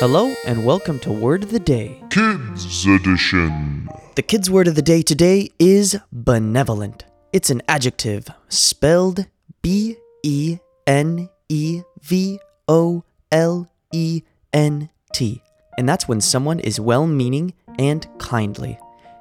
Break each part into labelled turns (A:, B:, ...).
A: Hello, and welcome to Word of the Day.
B: Kids Edition.
A: The kids' word of the day today is benevolent. It's an adjective spelled B E N E V O L E N T. And that's when someone is well meaning and kindly.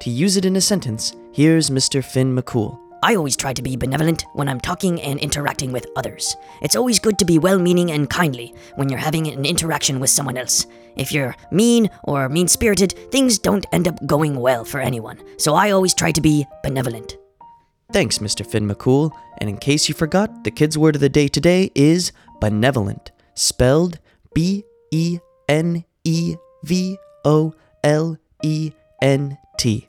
A: To use it in a sentence, here's Mr. Finn McCool.
C: I always try to be benevolent when I'm talking and interacting with others. It's always good to be well meaning and kindly when you're having an interaction with someone else. If you're mean or mean spirited, things don't end up going well for anyone. So I always try to be benevolent.
A: Thanks, Mr. Finn McCool. And in case you forgot, the kids' word of the day today is benevolent, spelled B E N E V O L E N T.